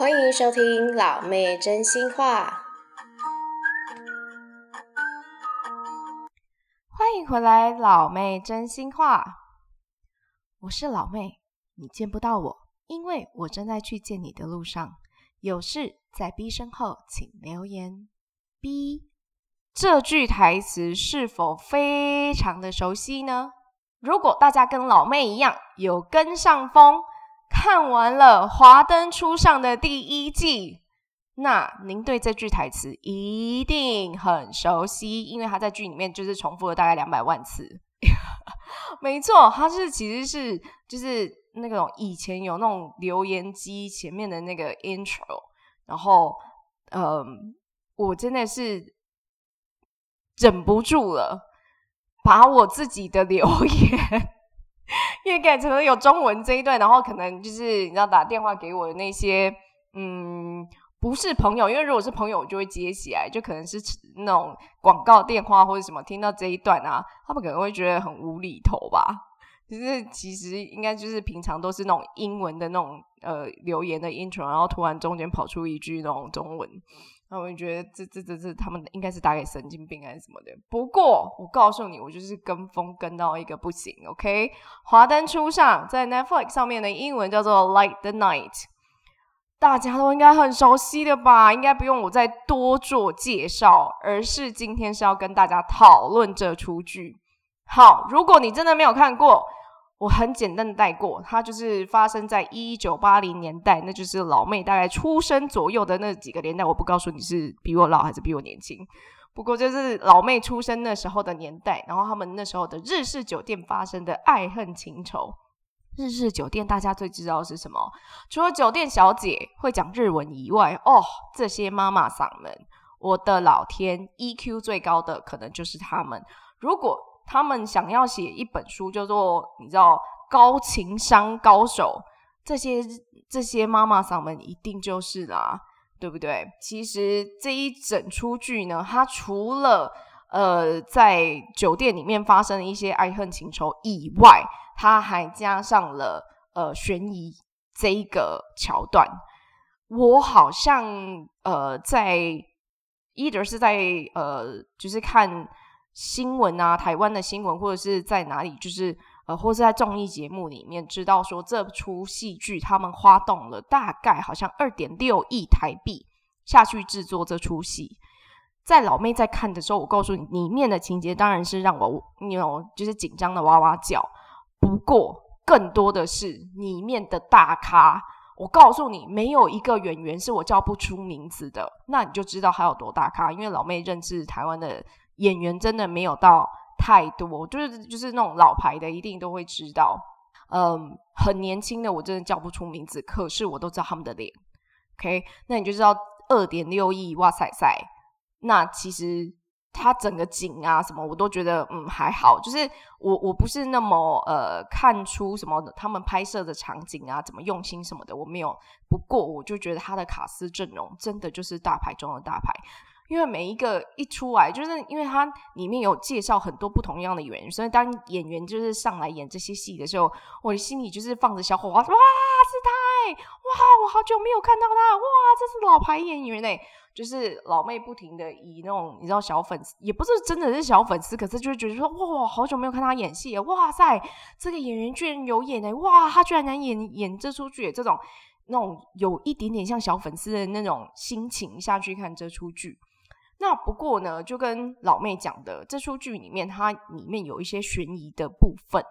欢迎收听老妹真心话。欢迎回来，老妹真心话。我是老妹，你见不到我，因为我正在去见你的路上。有事在 B 身后，请留言。B 这句台词是否非常的熟悉呢？如果大家跟老妹一样有跟上风，看完了《华灯初上》的第一季，那您对这句台词一定很熟悉，因为他在剧里面就是重复了大概两百万次。没错，他是其实是就是那种以前有那种留言机前面的那个 intro，然后嗯，我真的是忍不住了。把我自己的留言因为改成了有中文这一段，然后可能就是你知道打电话给我的那些嗯，不是朋友，因为如果是朋友我就会接起来，就可能是那种广告电话或者什么，听到这一段啊，他们可能会觉得很无厘头吧。就是其实应该就是平常都是那种英文的那种呃留言的 intro，然后突然中间跑出一句那种中文。那我就觉得这这这这他们应该是打给神经病还是什么的。不过我告诉你，我就是跟风跟到一个不行。OK，华灯初上在 Netflix 上面的英文叫做 Light the Night，大家都应该很熟悉的吧？应该不用我再多做介绍，而是今天是要跟大家讨论这出剧。好，如果你真的没有看过。我很简单的带过，它就是发生在一九八零年代，那就是老妹大概出生左右的那几个年代。我不告诉你是比我老还是比我年轻，不过就是老妹出生那时候的年代，然后他们那时候的日式酒店发生的爱恨情仇。日式酒店大家最知道是什么？除了酒店小姐会讲日文以外，哦，这些妈妈桑们，我的老天，EQ 最高的可能就是他们。如果他们想要写一本书，叫做你知道高情商高手，这些这些妈妈嗓们一定就是啦，对不对？其实这一整出剧呢，它除了呃在酒店里面发生的一些爱恨情仇以外，它还加上了呃悬疑这一个桥段。我好像呃在 either 是在呃就是看。新闻啊，台湾的新闻，或者是在哪里，就是呃，或是在综艺节目里面知道说，这出戏剧他们花动了大概好像二点六亿台币下去制作这出戏。在老妹在看的时候，我告诉你，里面的情节当然是让我你有就是紧张的哇哇叫。不过更多的是里面的大咖，我告诉你，没有一个演员是我叫不出名字的，那你就知道他有多大咖。因为老妹认识台湾的。演员真的没有到太多，就是就是那种老牌的，一定都会知道。嗯，很年轻的我真的叫不出名字，可是我都知道他们的脸。OK，那你就知道二点六亿，哇塞塞！那其实他整个景啊什么，我都觉得嗯还好。就是我我不是那么呃看出什么他们拍摄的场景啊怎么用心什么的，我没有。不过我就觉得他的卡司阵容真的就是大牌中的大牌。因为每一个一出来，就是因为它里面有介绍很多不同样的演员，所以当演员就是上来演这些戏的时候，我的心里就是放着小火花，哇，是他！哇，我好久没有看到他，哇，这是老牌演员哎，就是老妹不停的以那种你知道小粉丝，也不是真的是小粉丝，可是就会觉得说，哇，好久没有看他演戏，哇塞，这个演员居然有演哎，哇，他居然能演演这出剧，这种那种有一点点像小粉丝的那种心情下去看这出剧。那不过呢，就跟老妹讲的，这出剧里面它里面有一些悬疑的部分，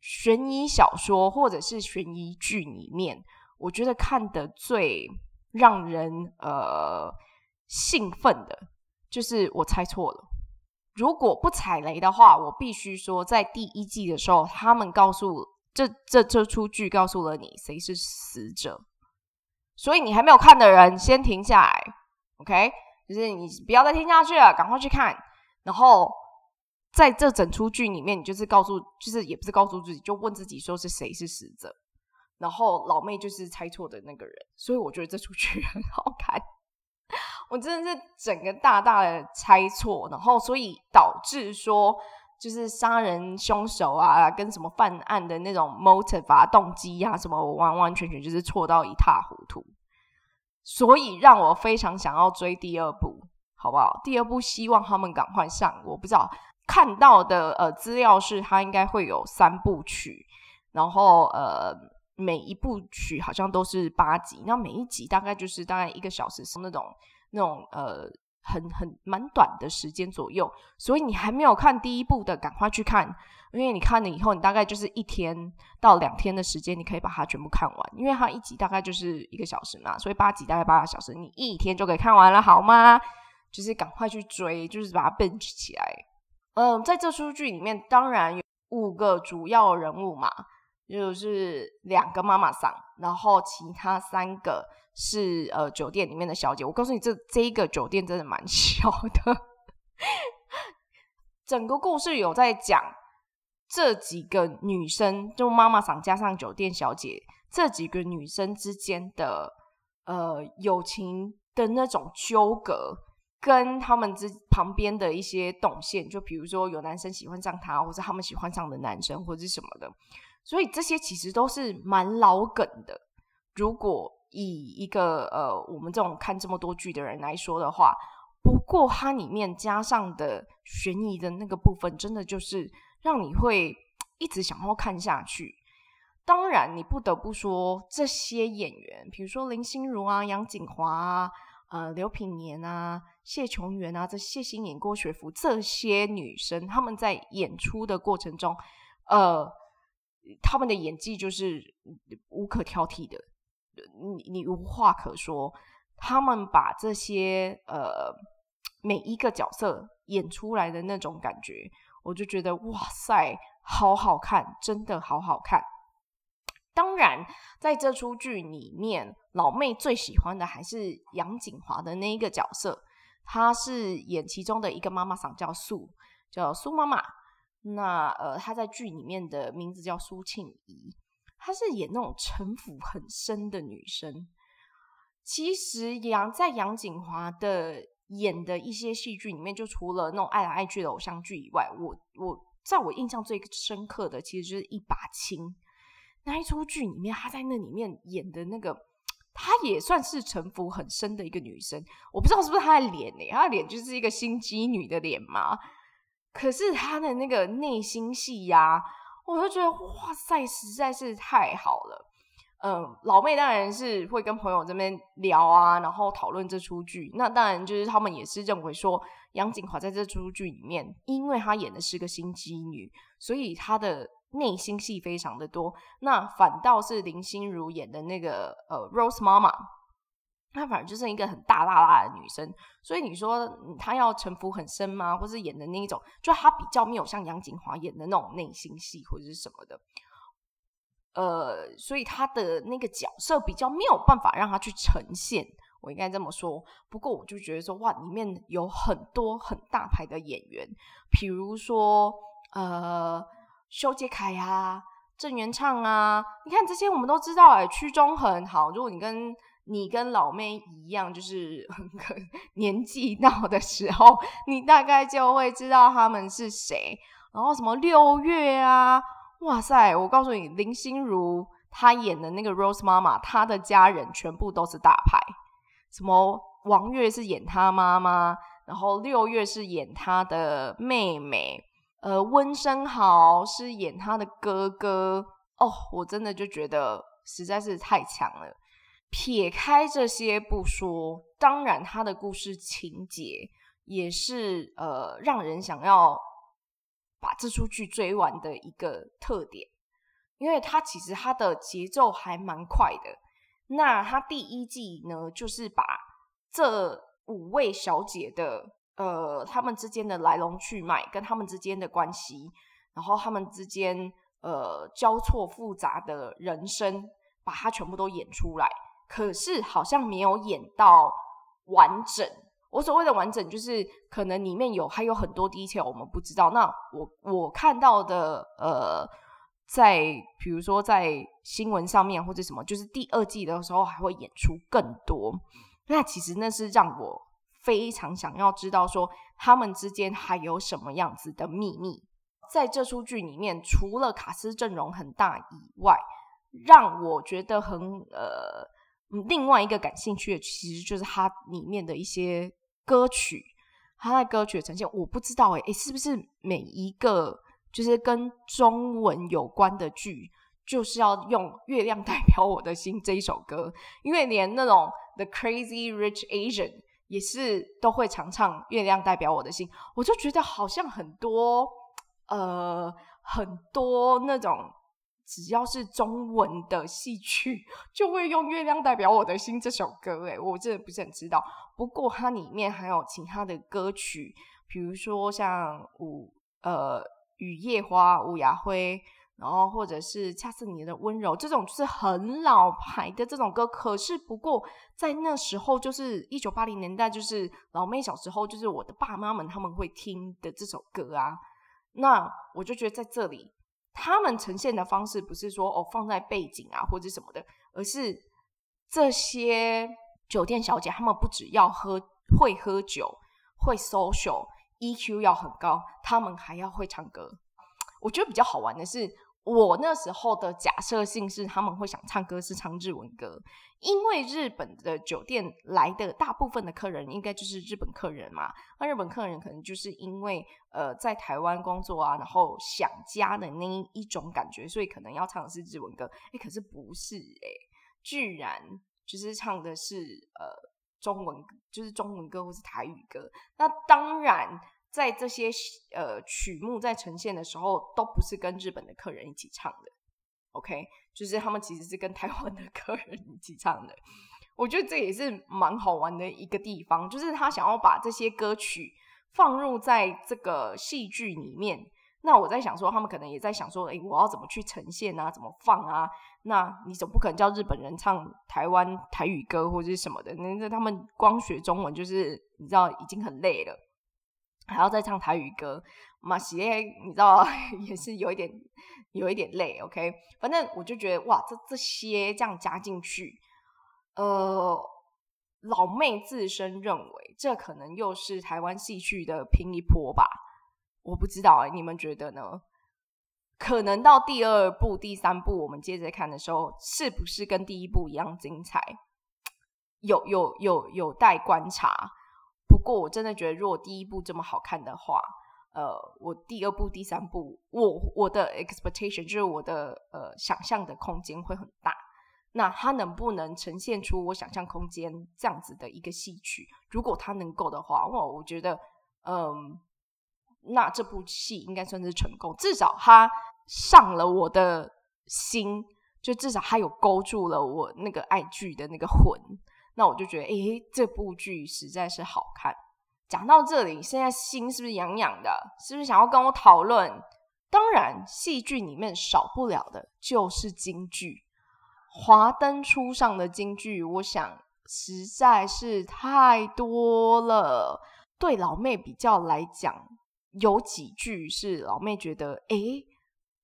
悬疑小说或者是悬疑剧里面，我觉得看的最让人呃兴奋的，就是我猜错了。如果不踩雷的话，我必须说，在第一季的时候，他们告诉这这这出剧告诉了你谁是死者，所以你还没有看的人先停下来，OK。就是你不要再听下去了，赶快去看。然后在这整出剧里面，你就是告诉，就是也不是告诉自己，就问自己说是谁是死者。然后老妹就是猜错的那个人，所以我觉得这出剧 很好看。我真的是整个大大的猜错，然后所以导致说，就是杀人凶手啊，跟什么犯案的那种 motive 啊、动机啊什么，我完完全全就是错到一塌糊涂。所以让我非常想要追第二部，好不好？第二部希望他们赶快上。我不知道看到的呃资料是，它应该会有三部曲，然后呃每一部曲好像都是八集，那每一集大概就是大概一个小时，是那种那种呃。很很蛮短的时间左右，所以你还没有看第一部的，赶快去看，因为你看了以后，你大概就是一天到两天的时间，你可以把它全部看完，因为它一集大概就是一个小时嘛，所以八集大概八个小时，你一天就可以看完了，好吗？就是赶快去追，就是把它 binge 起来。嗯，在这出剧里面，当然有五个主要人物嘛，就是两个妈妈桑，然后其他三个。是呃，酒店里面的小姐。我告诉你，这这一个酒店真的蛮 小的。整个故事有在讲这几个女生，就妈妈桑加上酒店小姐这几个女生之间的呃友情的那种纠葛，跟他们之旁边的一些动线，就比如说有男生喜欢上她，或者他们喜欢上的男生，或者是什么的。所以这些其实都是蛮老梗的。如果以一个呃，我们这种看这么多剧的人来说的话，不过它里面加上的悬疑的那个部分，真的就是让你会一直想要看下去。当然，你不得不说这些演员，比如说林心如啊、杨谨华啊、呃、刘品言啊、谢琼媛啊、这谢欣颖、郭学福这些女生，她们在演出的过程中，呃，她们的演技就是无可挑剔的。你你无话可说，他们把这些呃每一个角色演出来的那种感觉，我就觉得哇塞，好好看，真的好好看。当然，在这出剧里面，老妹最喜欢的还是杨谨华的那一个角色，她是演其中的一个妈妈桑，叫苏，叫苏妈妈。那呃，她在剧里面的名字叫苏庆仪。她是演那种城府很深的女生。其实杨在杨谨华的演的一些戏剧里面，就除了那种爱来爱去的偶像剧以外，我我在我印象最深刻的，其实就是一把青那一出剧里面，她在那里面演的那个，她也算是城府很深的一个女生。我不知道是不是她的脸呢？她的脸就是一个心机女的脸嘛。可是她的那个内心戏呀、我就觉得哇塞，实在是太好了。嗯，老妹当然是会跟朋友这边聊啊，然后讨论这出剧。那当然就是他们也是认为说，杨谨华在这出剧里面，因为她演的是个心机女，所以她的内心戏非常的多。那反倒是林心如演的那个呃 Rose 妈妈。她反而就是一个很大剌剌的女生，所以你说她要城府很深吗？或是演的那一种，就她比较没有像杨谨华演的那种内心戏或者是什么的，呃，所以她的那个角色比较没有办法让她去呈现，我应该这么说。不过我就觉得说，哇，里面有很多很大牌的演员，比如说呃，修杰楷啊，郑元畅啊，你看这些我们都知道，哎，屈中恒，好，如果你跟你跟老妹一样，就是 年纪到的时候，你大概就会知道他们是谁。然后什么六月啊，哇塞！我告诉你，林心如她演的那个 Rose 妈妈，她的家人全部都是大牌。什么王月是演她妈妈，然后六月是演她的妹妹，呃，温昇豪是演她的哥哥。哦，我真的就觉得实在是太强了。撇开这些不说，当然他的故事情节也是呃让人想要把这出剧追完的一个特点，因为他其实他的节奏还蛮快的。那他第一季呢，就是把这五位小姐的呃他们之间的来龙去脉，跟他们之间的关系，然后他们之间呃交错复杂的人生，把它全部都演出来。可是好像没有演到完整。我所谓的完整，就是可能里面有还有很多 detail 我们不知道。那我我看到的，呃，在比如说在新闻上面或者什么，就是第二季的时候还会演出更多。那其实那是让我非常想要知道，说他们之间还有什么样子的秘密。在这出剧里面，除了卡司阵容很大以外，让我觉得很呃。另外一个感兴趣的其实就是它里面的一些歌曲，它在歌曲的呈现，我不知道诶，诶，是不是每一个就是跟中文有关的剧，就是要用《月亮代表我的心》这一首歌？因为连那种 The Crazy Rich Asian 也是都会常唱《月亮代表我的心》，我就觉得好像很多呃很多那种。只要是中文的戏曲，就会用《月亮代表我的心》这首歌。诶，我真的不是很知道。不过它里面还有其他的歌曲，比如说像五呃雨夜花、吴亚辉，然后或者是恰似你的温柔，这种就是很老牌的这种歌。可是不过在那时候，就是一九八零年代，就是老妹小时候，就是我的爸妈们他们会听的这首歌啊。那我就觉得在这里。他们呈现的方式不是说哦放在背景啊或者什么的，而是这些酒店小姐，她们不只要喝会喝酒，会 social，EQ 要很高，她们还要会唱歌。我觉得比较好玩的是。我那时候的假设性是他们会想唱歌是唱日文歌，因为日本的酒店来的大部分的客人应该就是日本客人嘛。那日本客人可能就是因为呃在台湾工作啊，然后想家的那一种感觉，所以可能要唱的是日文歌。诶，可是不是诶，居然就是唱的是呃中文，就是中文歌或是台语歌。那当然。在这些呃曲目在呈现的时候，都不是跟日本的客人一起唱的，OK，就是他们其实是跟台湾的客人一起唱的。我觉得这也是蛮好玩的一个地方，就是他想要把这些歌曲放入在这个戏剧里面。那我在想说，他们可能也在想说，诶，我要怎么去呈现啊？怎么放啊？那你总不可能叫日本人唱台湾台语歌或者是什么的？那他们光学中文就是你知道已经很累了。还要再唱台语歌，马西耶，你知道 也是有一点，有一点累。OK，反正我就觉得哇，这这些这样加进去，呃，老妹自身认为这可能又是台湾戏剧的拼一波吧。我不知道哎，你们觉得呢？可能到第二部、第三部我们接着看的时候，是不是跟第一部一样精彩？有有有有待观察。不过我真的觉得，如果第一部这么好看的话，呃，我第二部、第三部，我我的 expectation 就是我的呃想象的空间会很大。那它能不能呈现出我想象空间这样子的一个戏曲？如果它能够的话，哇，我觉得，嗯、那这部戏应该算是成功，至少它上了我的心，就至少它有勾住了我那个爱剧的那个魂。那我就觉得，诶，这部剧实在是好看。讲到这里，现在心是不是痒痒的？是不是想要跟我讨论？当然，戏剧里面少不了的就是京剧。华灯初上的京剧，我想实在是太多了。对老妹比较来讲，有几句是老妹觉得，诶，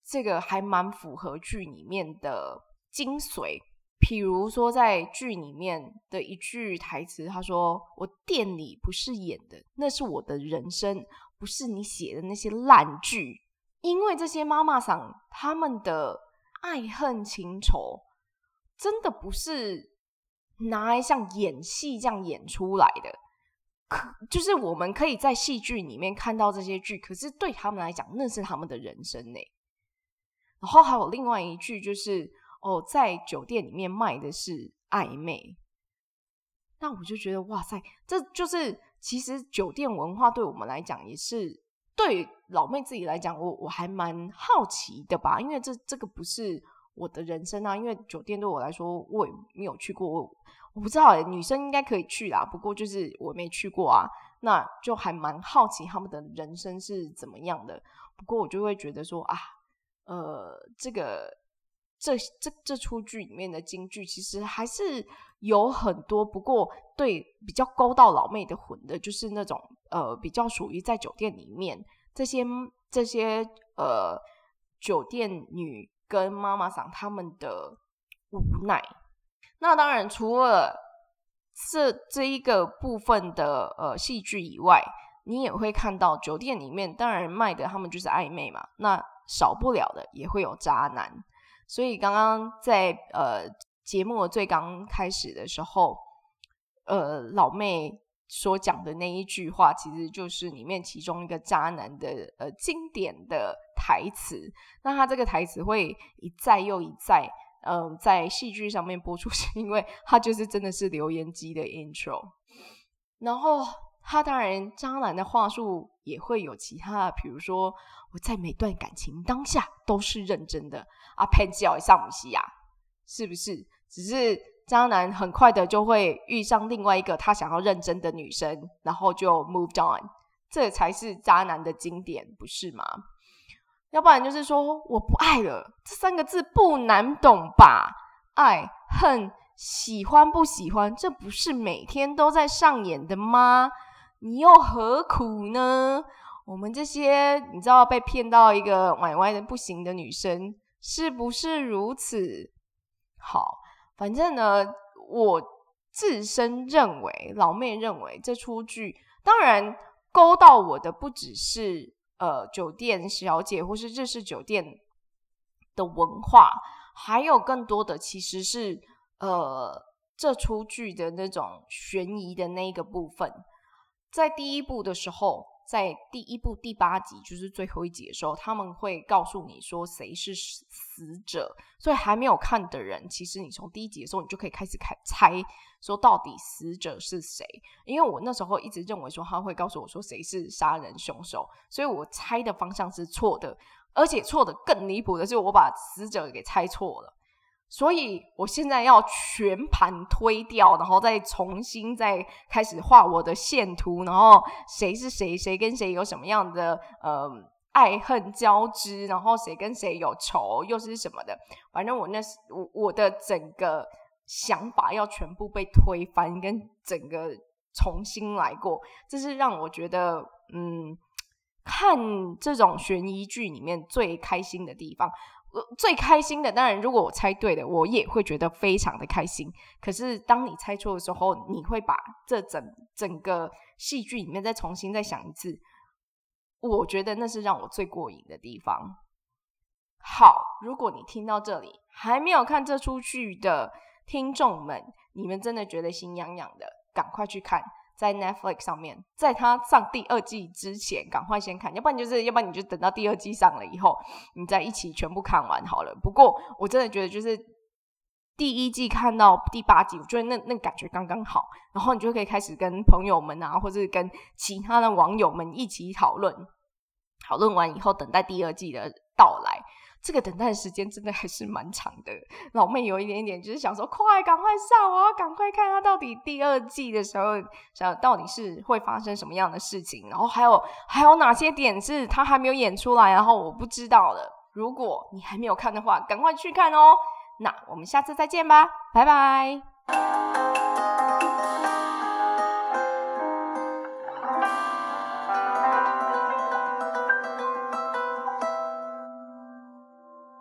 这个还蛮符合剧里面的精髓。比如说，在剧里面的一句台词，他说：“我店里不是演的，那是我的人生，不是你写的那些烂剧。”因为这些妈妈桑他们的爱恨情仇，真的不是拿来像演戏这样演出来的。可就是我们可以在戏剧里面看到这些剧，可是对他们来讲，那是他们的人生呢。然后还有另外一句就是。哦，在酒店里面卖的是暧昧，那我就觉得哇塞，这就是其实酒店文化对我们来讲也是对老妹自己来讲，我我还蛮好奇的吧，因为这这个不是我的人生啊，因为酒店对我来说我也没有去过，我，不知道欸，女生应该可以去啦，不过就是我没去过啊，那就还蛮好奇他们的人生是怎么样的，不过我就会觉得说啊，呃，这个。这这这出剧里面的金句其实还是有很多，不过对比较勾到老妹的魂的，就是那种呃比较属于在酒店里面这些这些呃酒店女跟妈妈桑他们的无奈。那当然除了这这一个部分的呃戏剧以外，你也会看到酒店里面当然卖的他们就是暧昧嘛，那少不了的也会有渣男。所以刚刚在呃节目最刚开始的时候，呃，老妹所讲的那一句话，其实就是里面其中一个渣男的呃经典的台词。那他这个台词会一再又一再，嗯、在戏剧上面播出，是因为他就是真的是留言机的 intro。然后他当然渣男的话术也会有其他的，比如说我在每段感情当下都是认真的啊，偏脚也上不西呀，是不是？只是渣男很快的就会遇上另外一个他想要认真的女生，然后就 move on，这才是渣男的经典，不是吗？要不然就是说我不爱了，这三个字不难懂吧？爱、恨、喜欢不喜欢，这不是每天都在上演的吗？你又何苦呢？我们这些你知道被骗到一个歪歪的不行的女生，是不是如此？好。反正呢，我自身认为，老妹认为这出剧，当然勾到我的不只是呃酒店小姐或是日式酒店的文化，还有更多的其实是呃这出剧的那种悬疑的那一个部分，在第一部的时候。在第一部第八集，就是最后一集的时候，他们会告诉你说谁是死者。所以还没有看的人，其实你从第一集的时候，你就可以开始开猜，说到底死者是谁。因为我那时候一直认为说他会告诉我说谁是杀人凶手，所以我猜的方向是错的，而且错的更离谱的是，我把死者给猜错了。所以我现在要全盘推掉，然后再重新再开始画我的线图，然后谁是谁，谁跟谁有什么样的呃爱恨交织，然后谁跟谁有仇，又是什么的。反正我那我我的整个想法要全部被推翻，跟整个重新来过，这是让我觉得嗯，看这种悬疑剧里面最开心的地方。最开心的，当然，如果我猜对了，我也会觉得非常的开心。可是，当你猜错的时候，你会把这整整个戏剧里面再重新再想一次。我觉得那是让我最过瘾的地方。好，如果你听到这里还没有看这出剧的听众们，你们真的觉得心痒痒的，赶快去看。在 Netflix 上面，在它上第二季之前，赶快先看，要不然就是，要不然你就等到第二季上了以后，你再一起全部看完好了。不过我真的觉得，就是第一季看到第八集，我觉得那那感觉刚刚好，然后你就可以开始跟朋友们啊，或者是跟其他的网友们一起讨论，讨论完以后，等待第二季的到来。这个等待时间真的还是蛮长的，老妹有一点点就是想说，快赶快上，我要赶快看他到底第二季的时候，想到底是会发生什么样的事情，然后还有还有哪些点是他还没有演出来，然后我不知道的。如果你还没有看的话，赶快去看哦。那我们下次再见吧，拜拜。